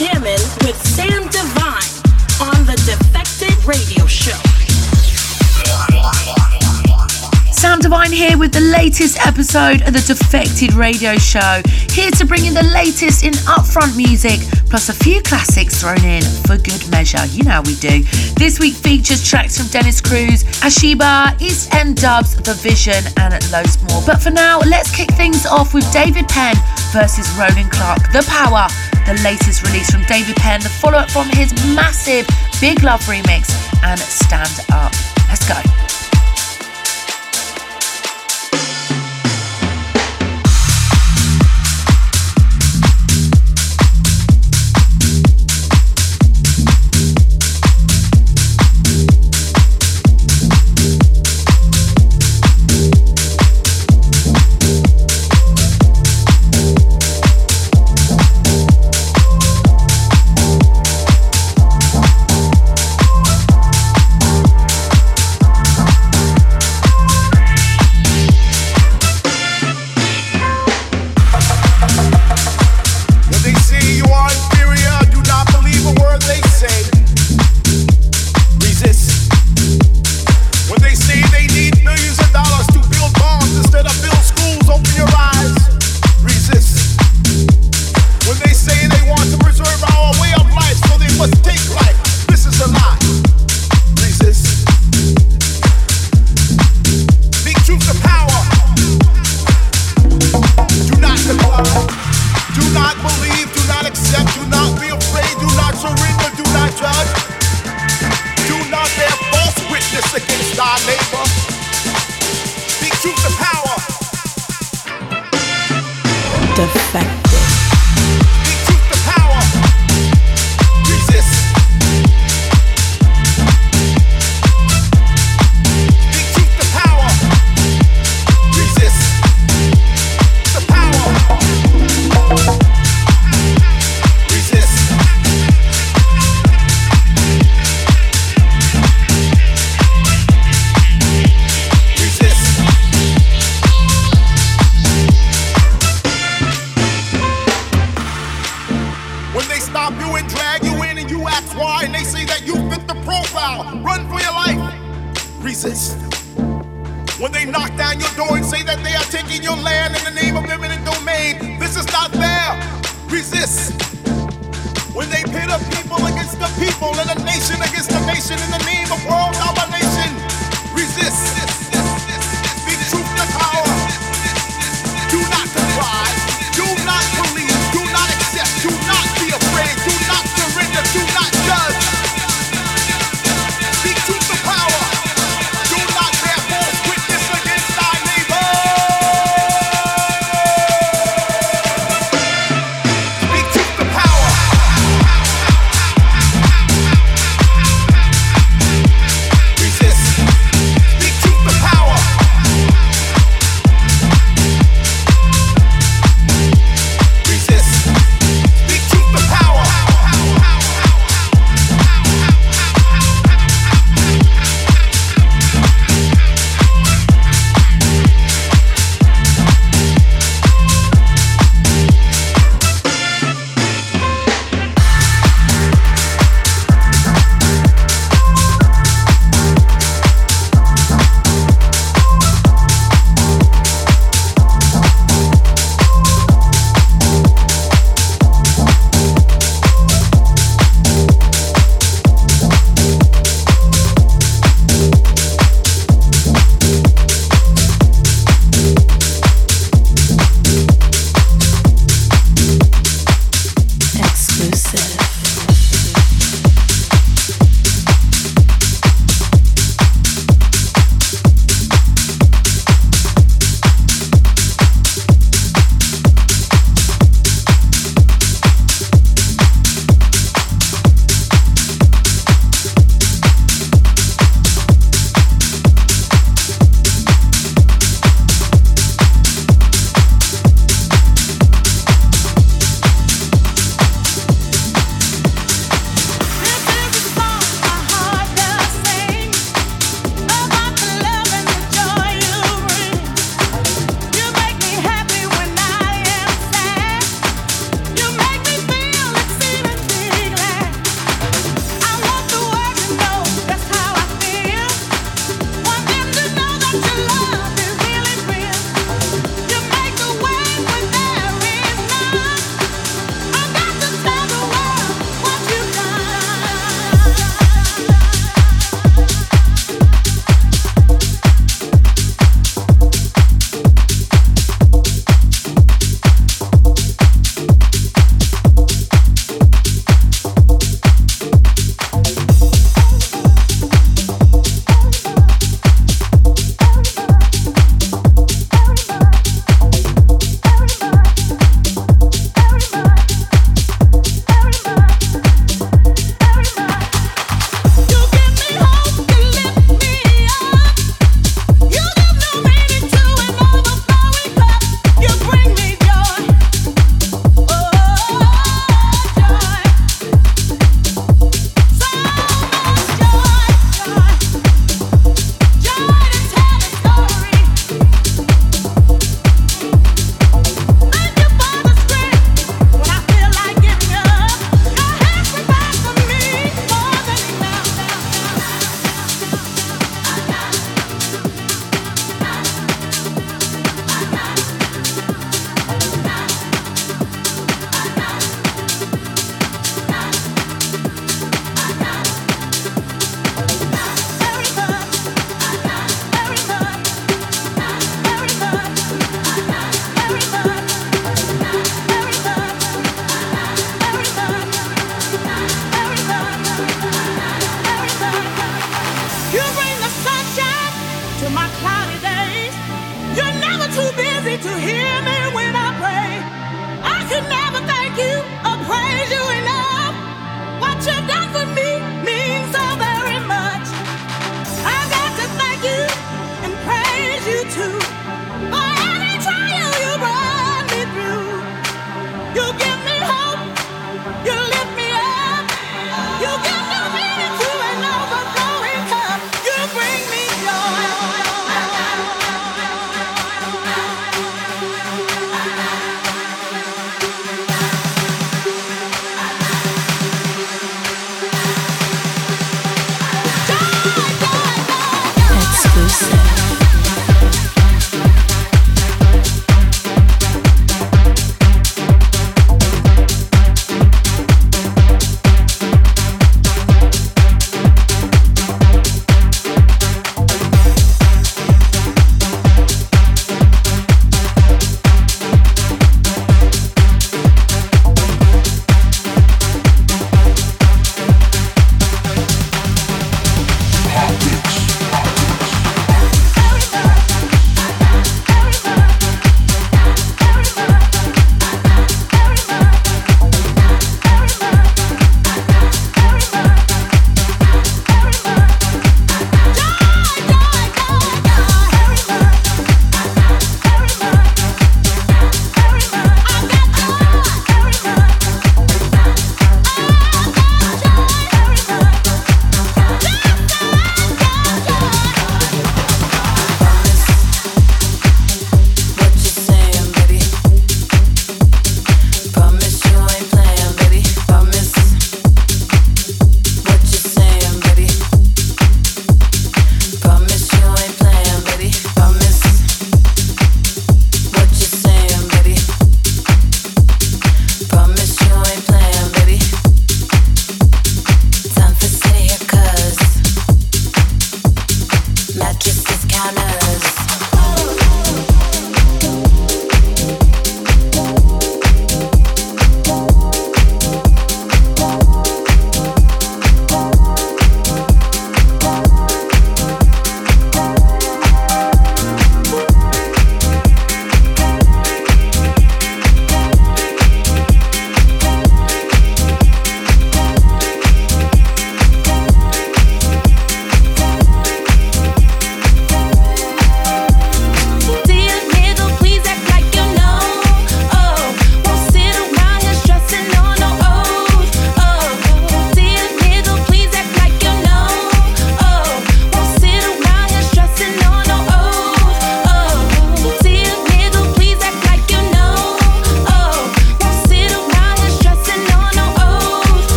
jamming with Sam Divine on the Defected Radio Show. Sam Divine here with the latest episode of the Defected Radio Show. Here to bring in the latest in upfront music, plus a few classics thrown in for good measure. You know how we do. This week features tracks from Dennis Cruz, Ashiba, East End Dubs, The Vision, and loads more. But for now, let's kick things off with David Penn versus Roland Clark. The Power, the latest release from David Penn, the follow up from his massive Big Love remix, and Stand Up. Let's go. neighbor.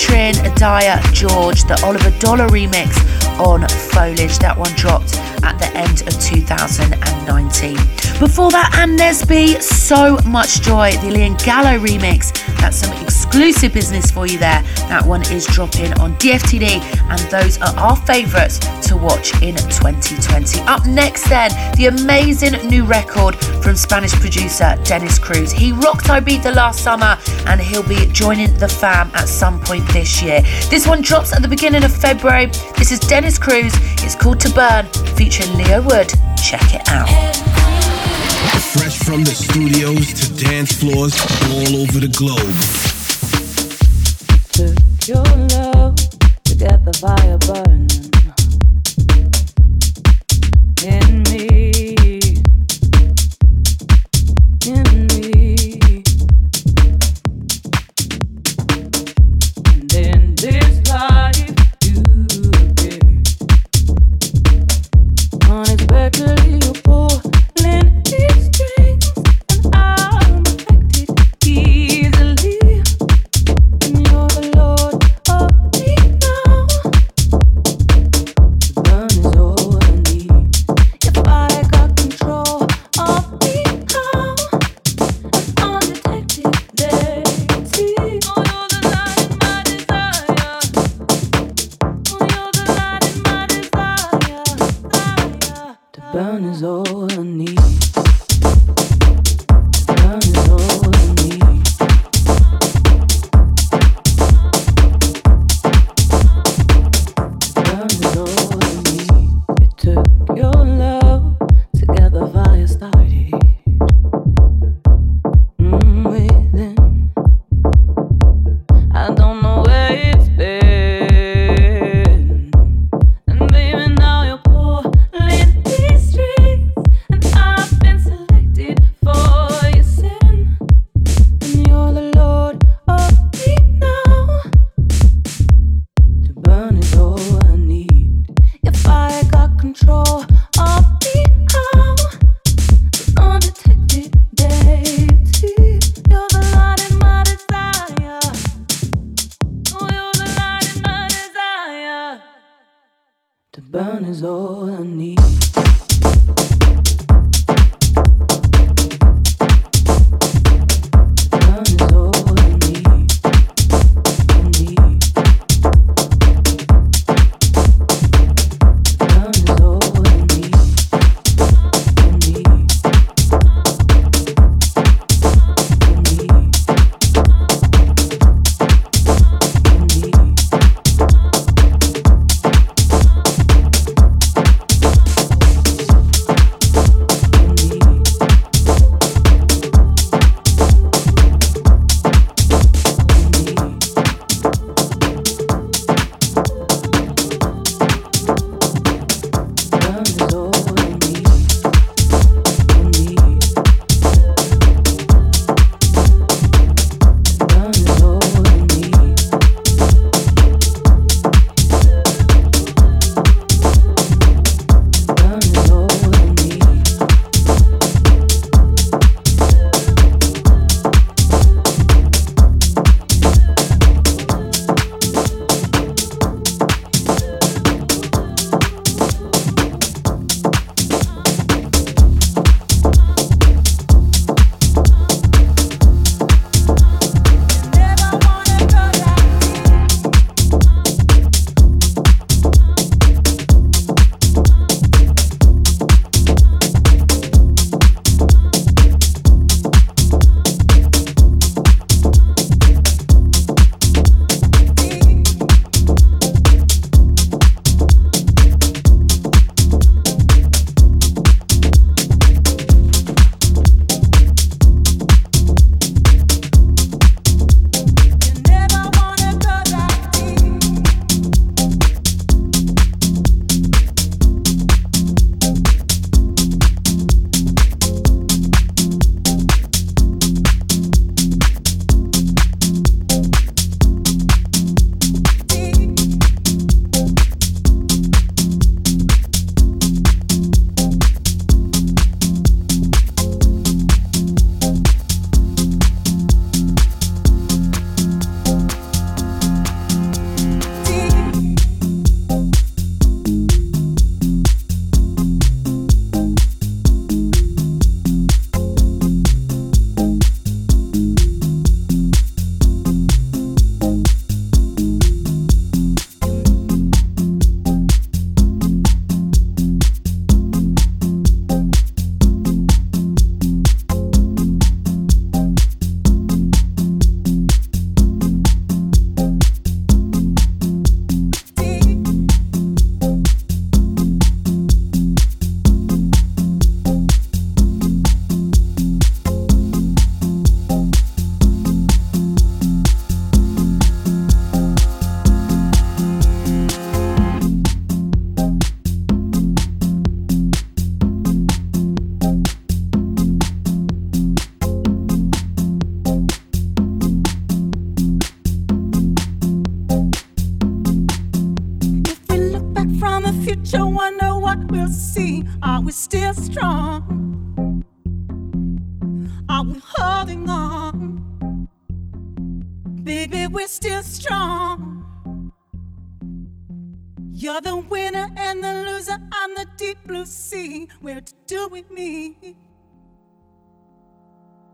Featuring Daya George, the Oliver Dollar remix on Foliage. That one dropped at the end of 2019. Before that, Ann Nesby, So Much Joy, the Liam Gallo remix. That's some exclusive business for you there. That one is dropping on DFTD, and those are our favourites to watch in 2020. Up next, then, the amazing new record from Spanish producer Dennis Cruz. He rocked Ibiza last summer, and he'll be joining the fam at some point this year. This one drops at the beginning of February. This is Dennis Cruz. It's called To Burn, featuring Leo Wood. Check it out. Fresh from the studios to dance floors all over the globe. Took your love to get the fire burning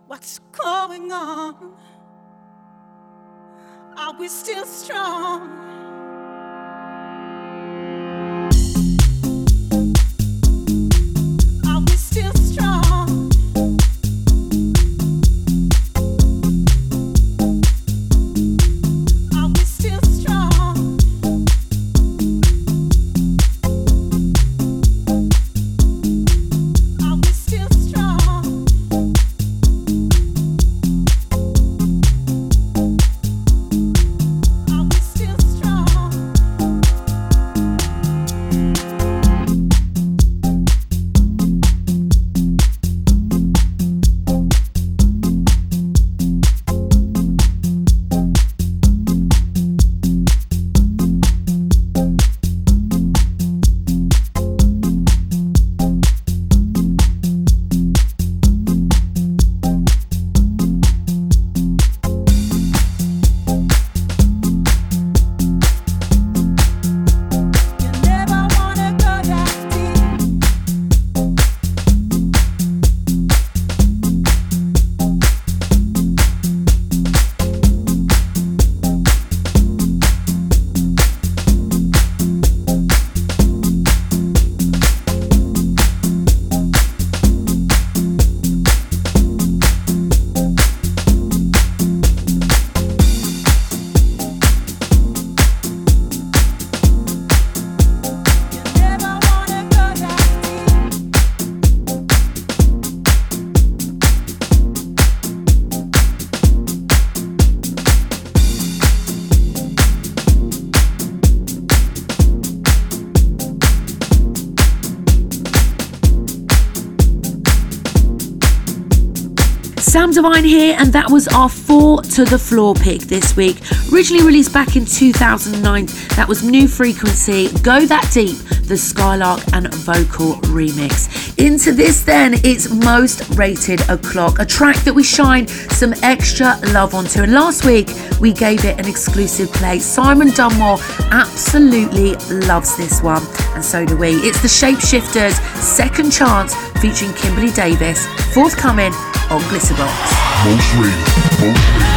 What's going on? Are we still strong? Divine here, and that was our four to the floor pick this week. Originally released back in 2009, that was New Frequency, Go That Deep, the Skylark and vocal remix. Into this, then, it's Most Rated O'Clock, a track that we shine some extra love onto. And last week, we gave it an exclusive play. Simon Dunmore absolutely loves this one, and so do we. It's the Shapeshifters' Second Chance featuring Kimberly Davis, forthcoming on Glitterbox. Most rated, most rated.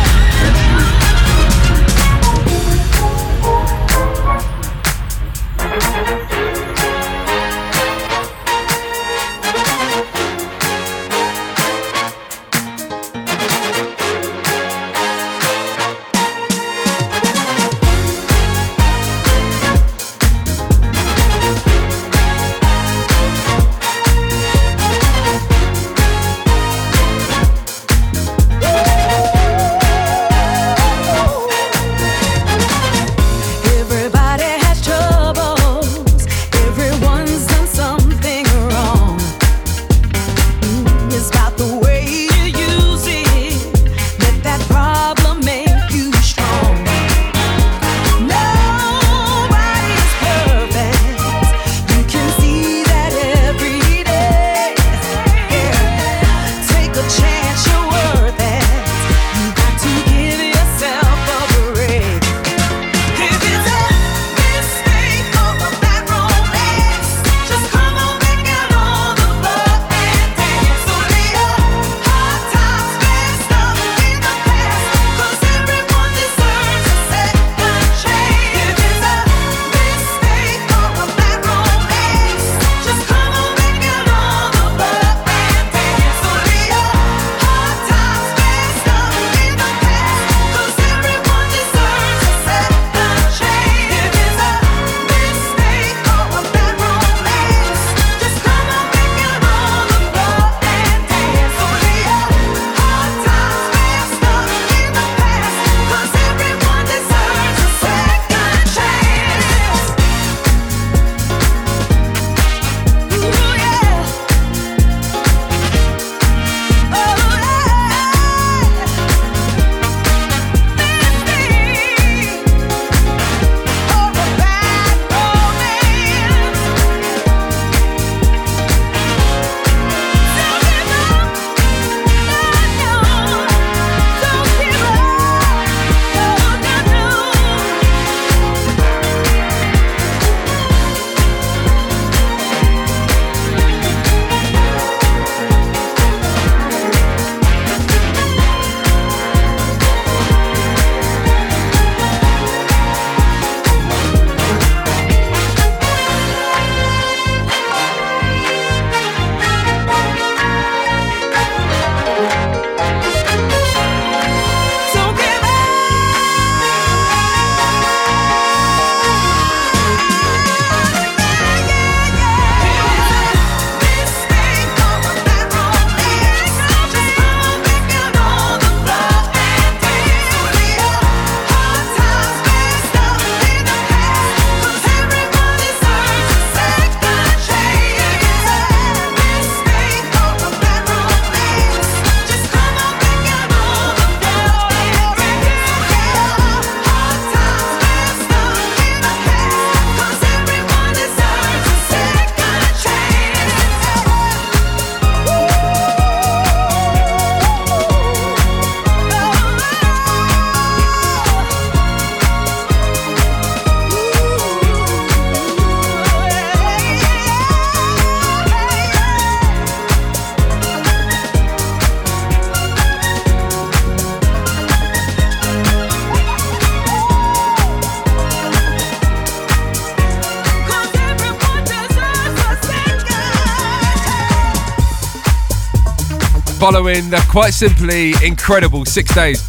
Following the uh, quite simply incredible six days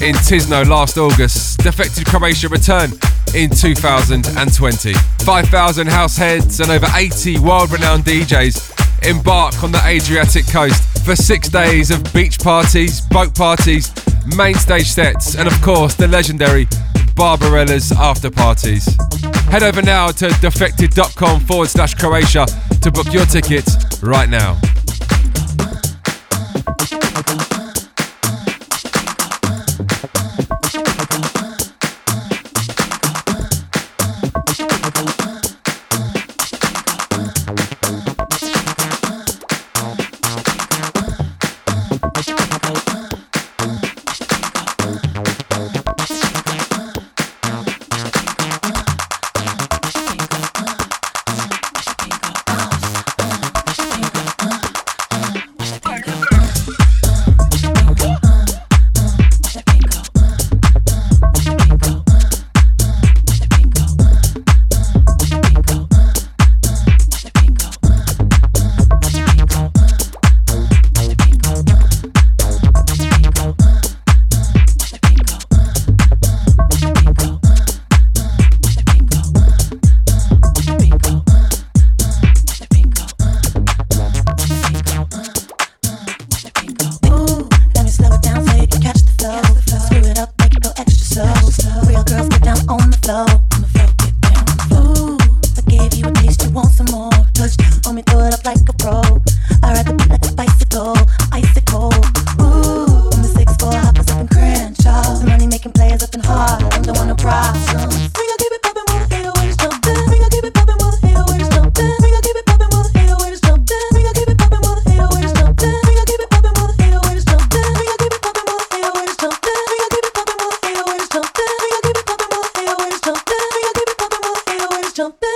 in Tisno last August, Defected Croatia return in 2020. 5,000 house heads and over 80 world renowned DJs embark on the Adriatic coast for six days of beach parties, boat parties, main stage sets, and of course the legendary Barbarella's after parties. Head over now to defected.com forward slash Croatia to book your tickets right now. tchan, tchan,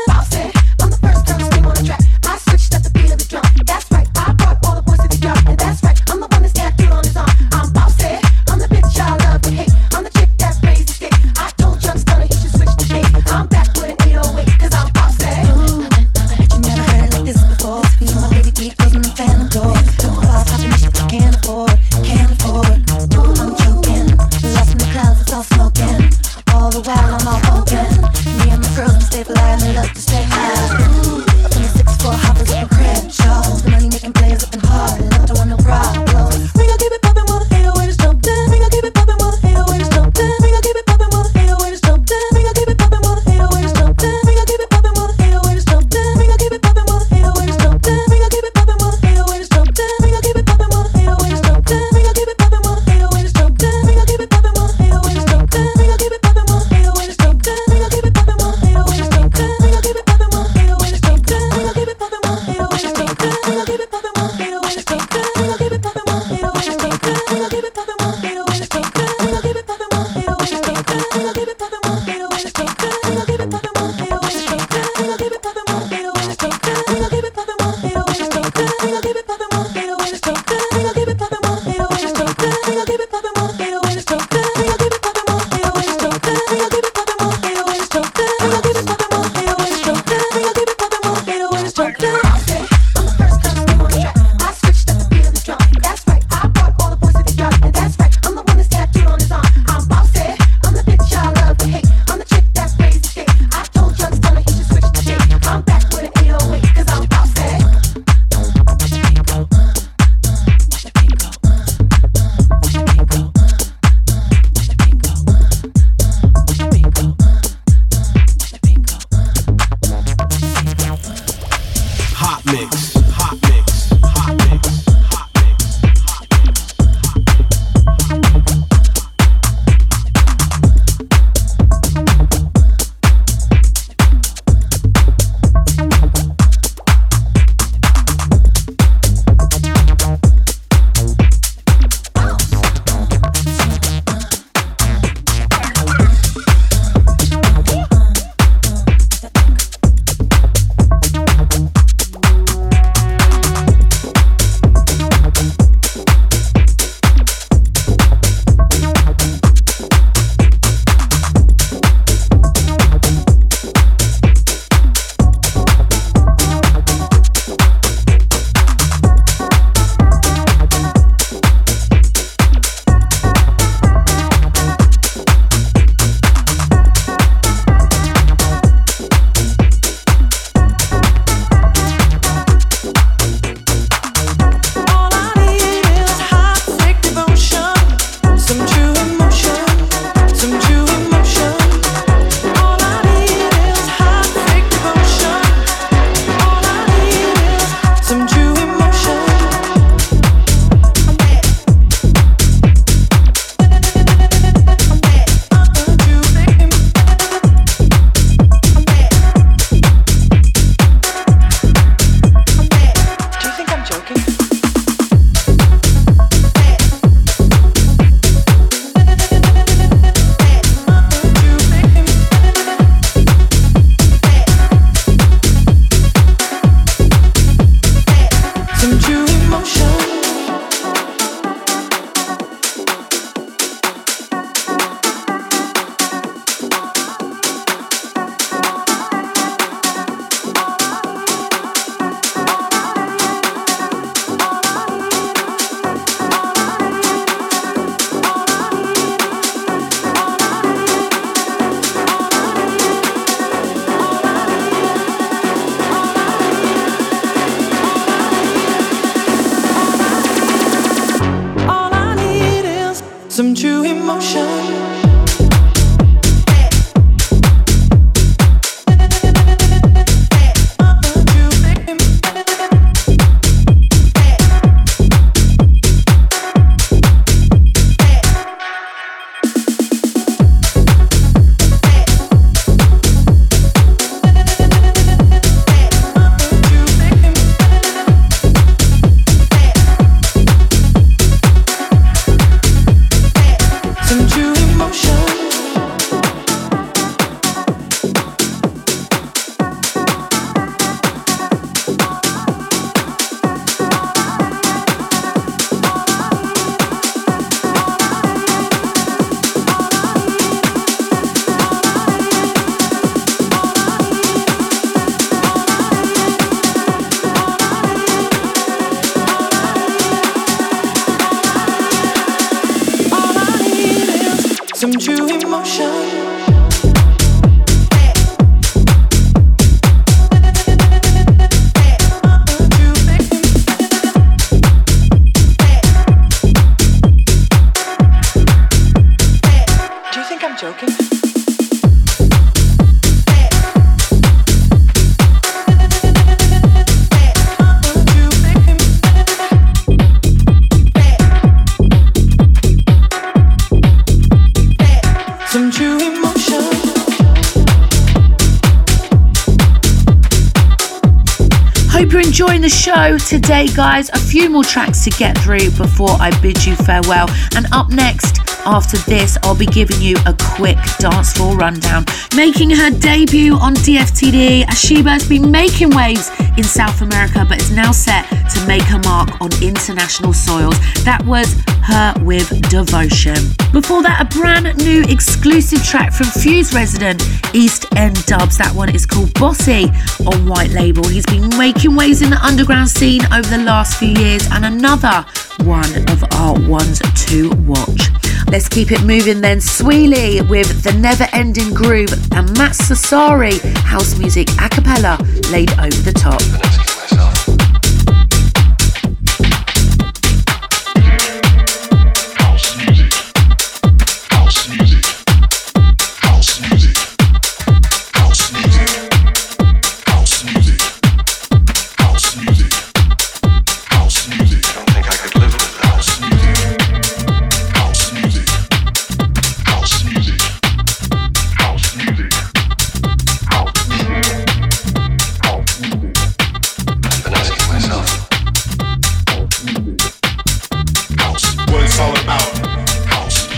the show today, guys. A few more tracks to get through before I bid you farewell. And up next, after this, I'll be giving you a quick dance floor rundown. Making her debut on DFTD, Asheba has been making waves in South America, but is now set to make her mark on international soils. That was her with Devotion. Before that, a brand new exclusive track from Fuse resident East End Dubs. That one is called Bossy on White Label. He's been making waves in the underground scene over the last few years, and another one of our ones to watch. Let's keep it moving then. Sweely with The Never Ending Groove and Matt Sassari house music a cappella laid over the top.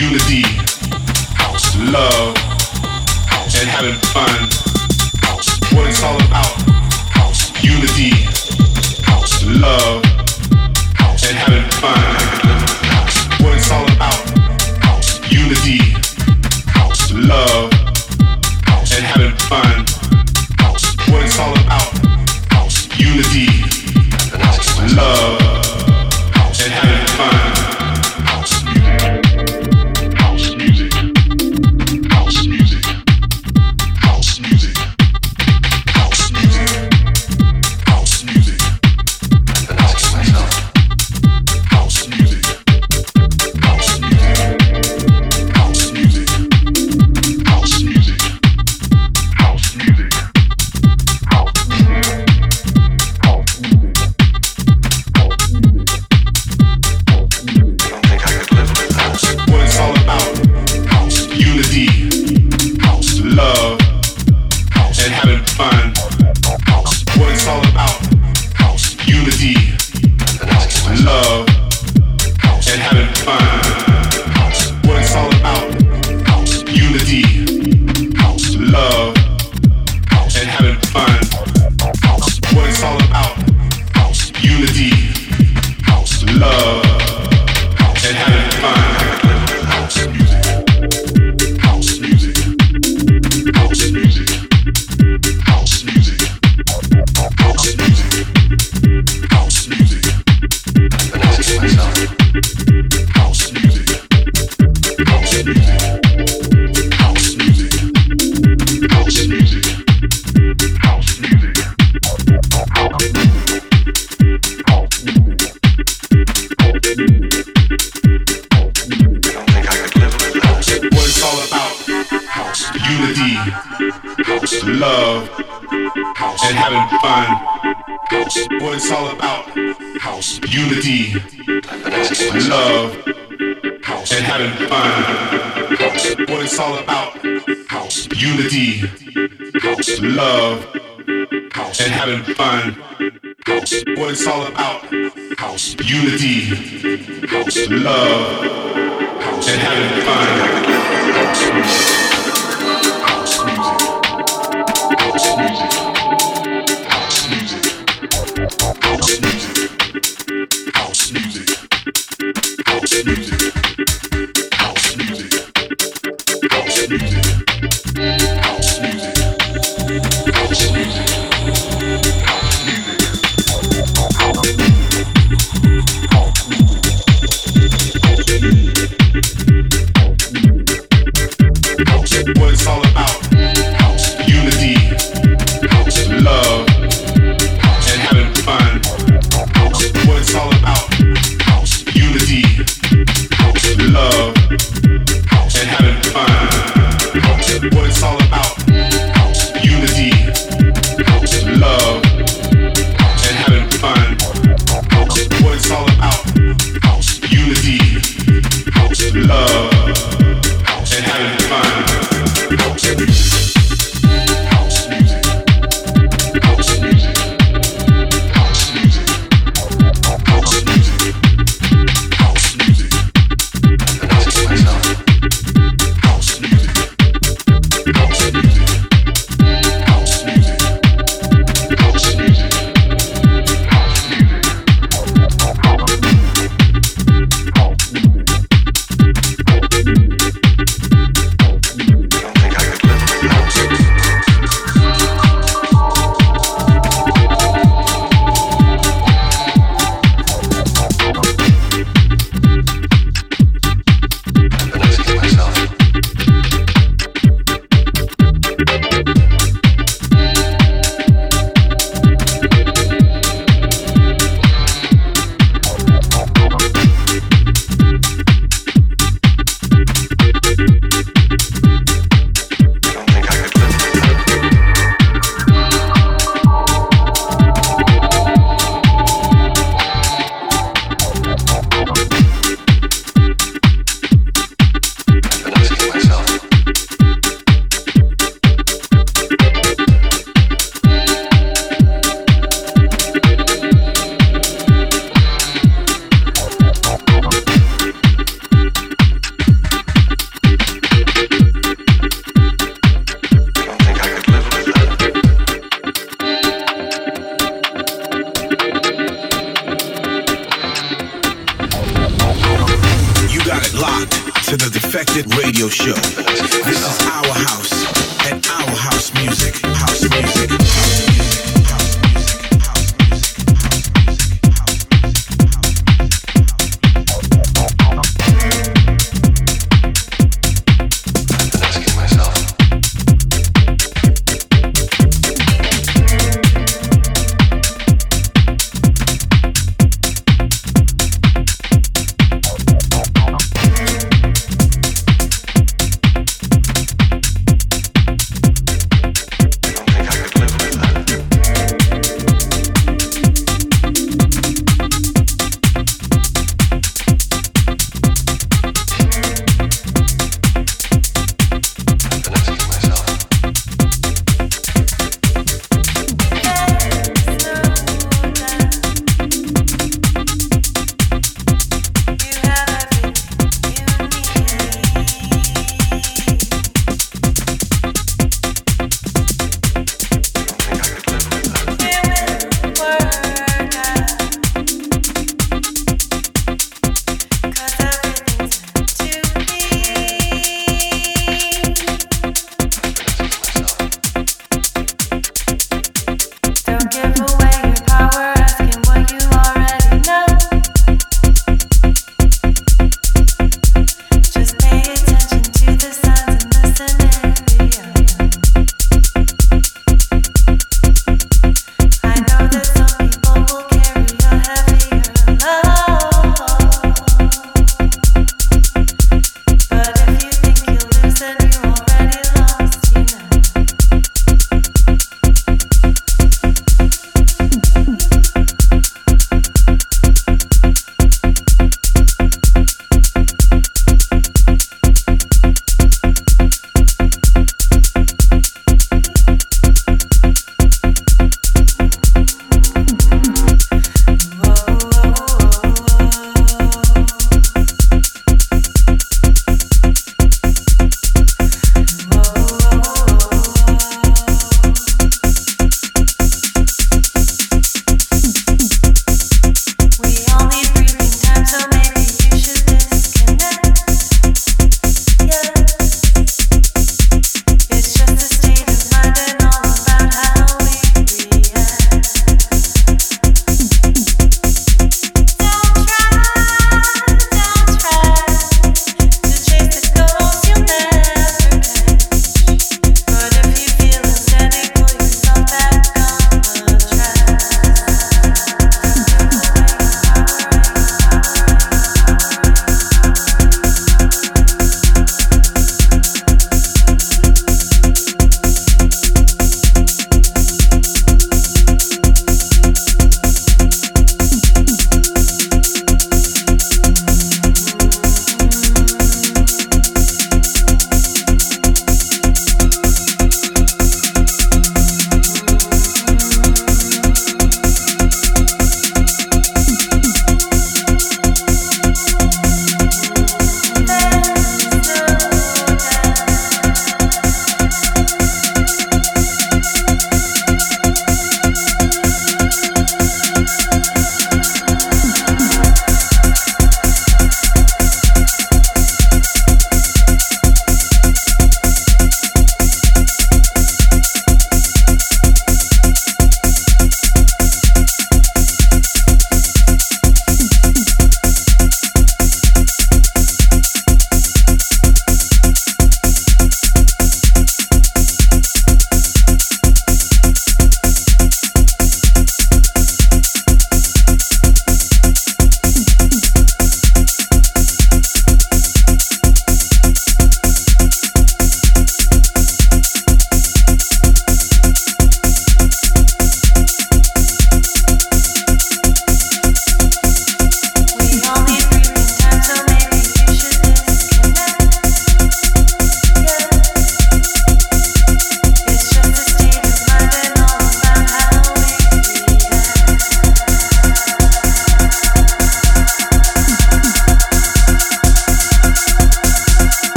unity, house love, house and having fun. House what it's all about, house unity, house love, house and having fun. House what it's all about, house unity, house love, house and having fun. House what it's all about, house unity, house love. house love, house and having fun, house what it's all about, house unity, house love, house and having fun, house what it's all about, house unity, house love, house and having fun, house what it's all about, house unity, house love, house and having fun. House. Let's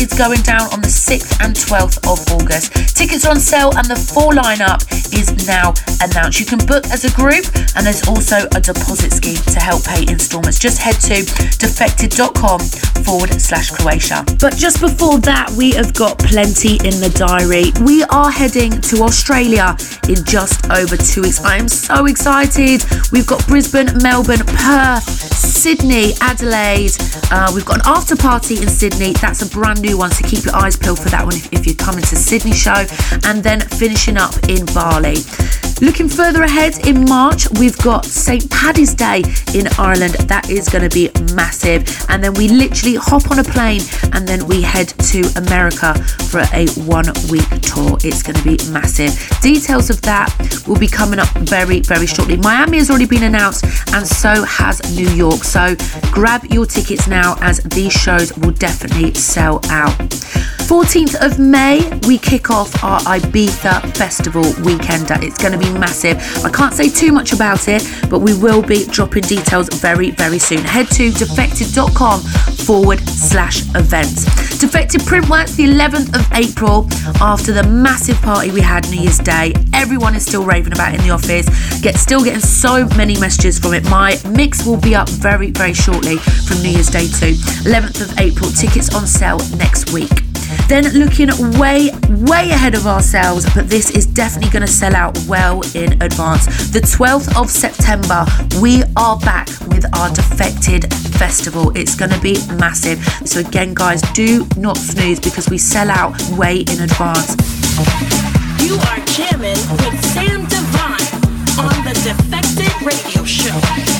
is going down on the 6th and 12th of August. Tickets are on sale and the full lineup is now announced. You can book as a group and there's also a deposit scheme to help pay installments. Just head to defected.com forward slash Croatia. But just before that, we have got plenty in the diary. We are heading to Australia in just over two weeks. I am so excited. We've got Brisbane, Melbourne, Perth, Sydney, Adelaide. Uh, we've got an after party in Sydney. That's a brand new one, so keep your eyes peeled for that one if, if you're coming to Sydney show. And then finishing up in Bali. Looking further ahead in March, we've got St. Paddy's Day in Ireland. That is going to be massive. And then we literally hop on a plane and then we head to America for a one week tour. It's going to be massive. Details of that will be coming up very, very shortly. Miami has already been announced and so has New York. So grab your tickets now as these shows will definitely sell out. 14th of May, we kick off our Ibiza Festival weekender. It's going to be massive. I can't say too much about it, but we will be dropping details very, very soon. Head to defected.com forward slash events. Defected Printworks, the 11th of April, after the massive party we had New Year's Day. Everyone is still raving about in the office. Get still getting so many messages from it. My mix will be up very, very shortly from New Year's Day too. 11th of April, tickets on sale next week. Then looking way, way ahead of ourselves, but this is definitely going to sell out well in advance. The 12th of September, we are back with our Defected Festival. It's going to be massive. So, again, guys, do not snooze because we sell out way in advance. You are jamming with Sam Divine on the Defected Radio Show.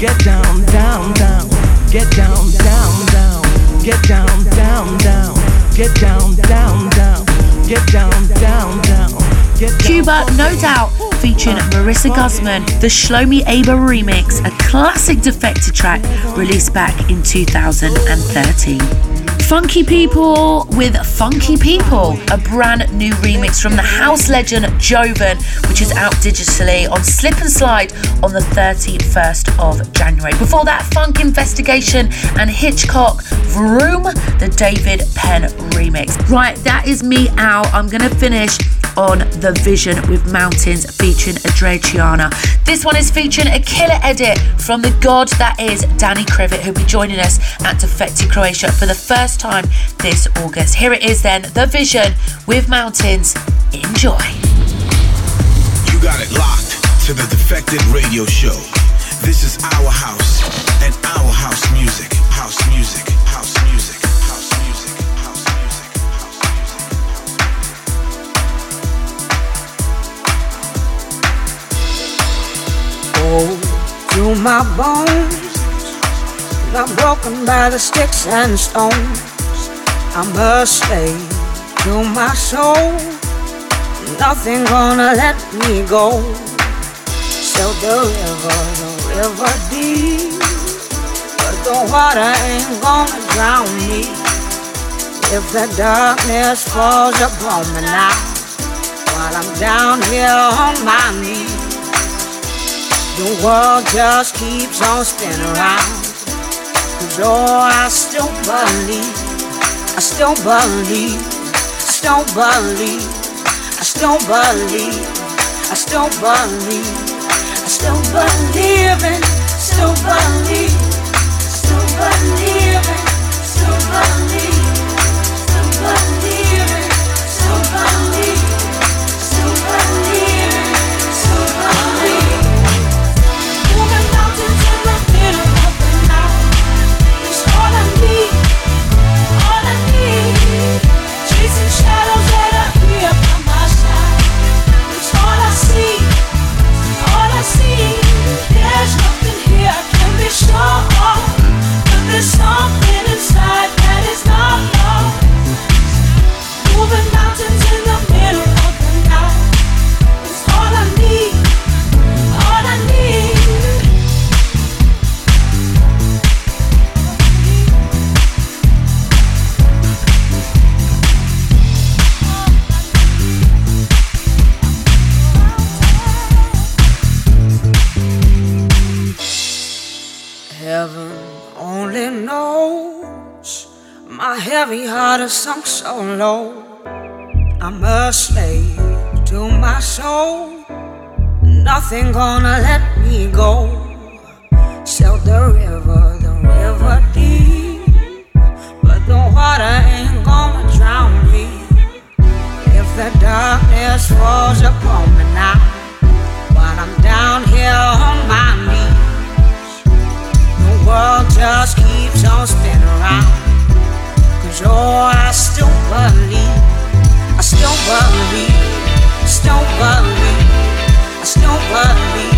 Get down, down, down. Get down, down, down. Get down, down, down. Get down, down, down. Get down, down, down. Cuba, no doubt, featuring Marissa Guzman, the Shlomi Aber remix, a classic defected track released back in 2013. Funky People with Funky People, a brand new remix from the house legend Jovonn, which is out digitally on Slip and Slide on the 31st of January. Before that, Funk Investigation and Hitchcock Vroom, the David Penn remix. Right, that is me out. I'm going to finish on The Vision with Mountains featuring Adriana. This one is featuring a killer edit from the god that is Danny Krivit, who'll be joining us at Defected Croatia for the first time this August. Here it is then, The Vision with Mountains. Enjoy. You got it locked to the Defected Radio Show. This is our house and our. House music. House music. Oh, through my bones, not broken by the sticks and stones. I must stay to my soul. Nothing gonna let me go. So the river, the river deep, but the water ain't gonna drown me. If the darkness falls upon me now, while I'm down here on my knees. The world just keeps on spinning around. Cause oh, I still believe, I still believe, I still believe, I still believe, I still believe, I still believe in, still believe, still believe still believe, sure of, but there's something heart is sunk so low. I'm a slave to my soul. Nothing gonna let me go. Sail the river, the river deep, but the water ain't gonna drown me. If the darkness falls upon me now, while I'm down here on my knees. The world just keeps on spinning around dreams. Oh, I still believe. I still believe. Still believe. I still believe.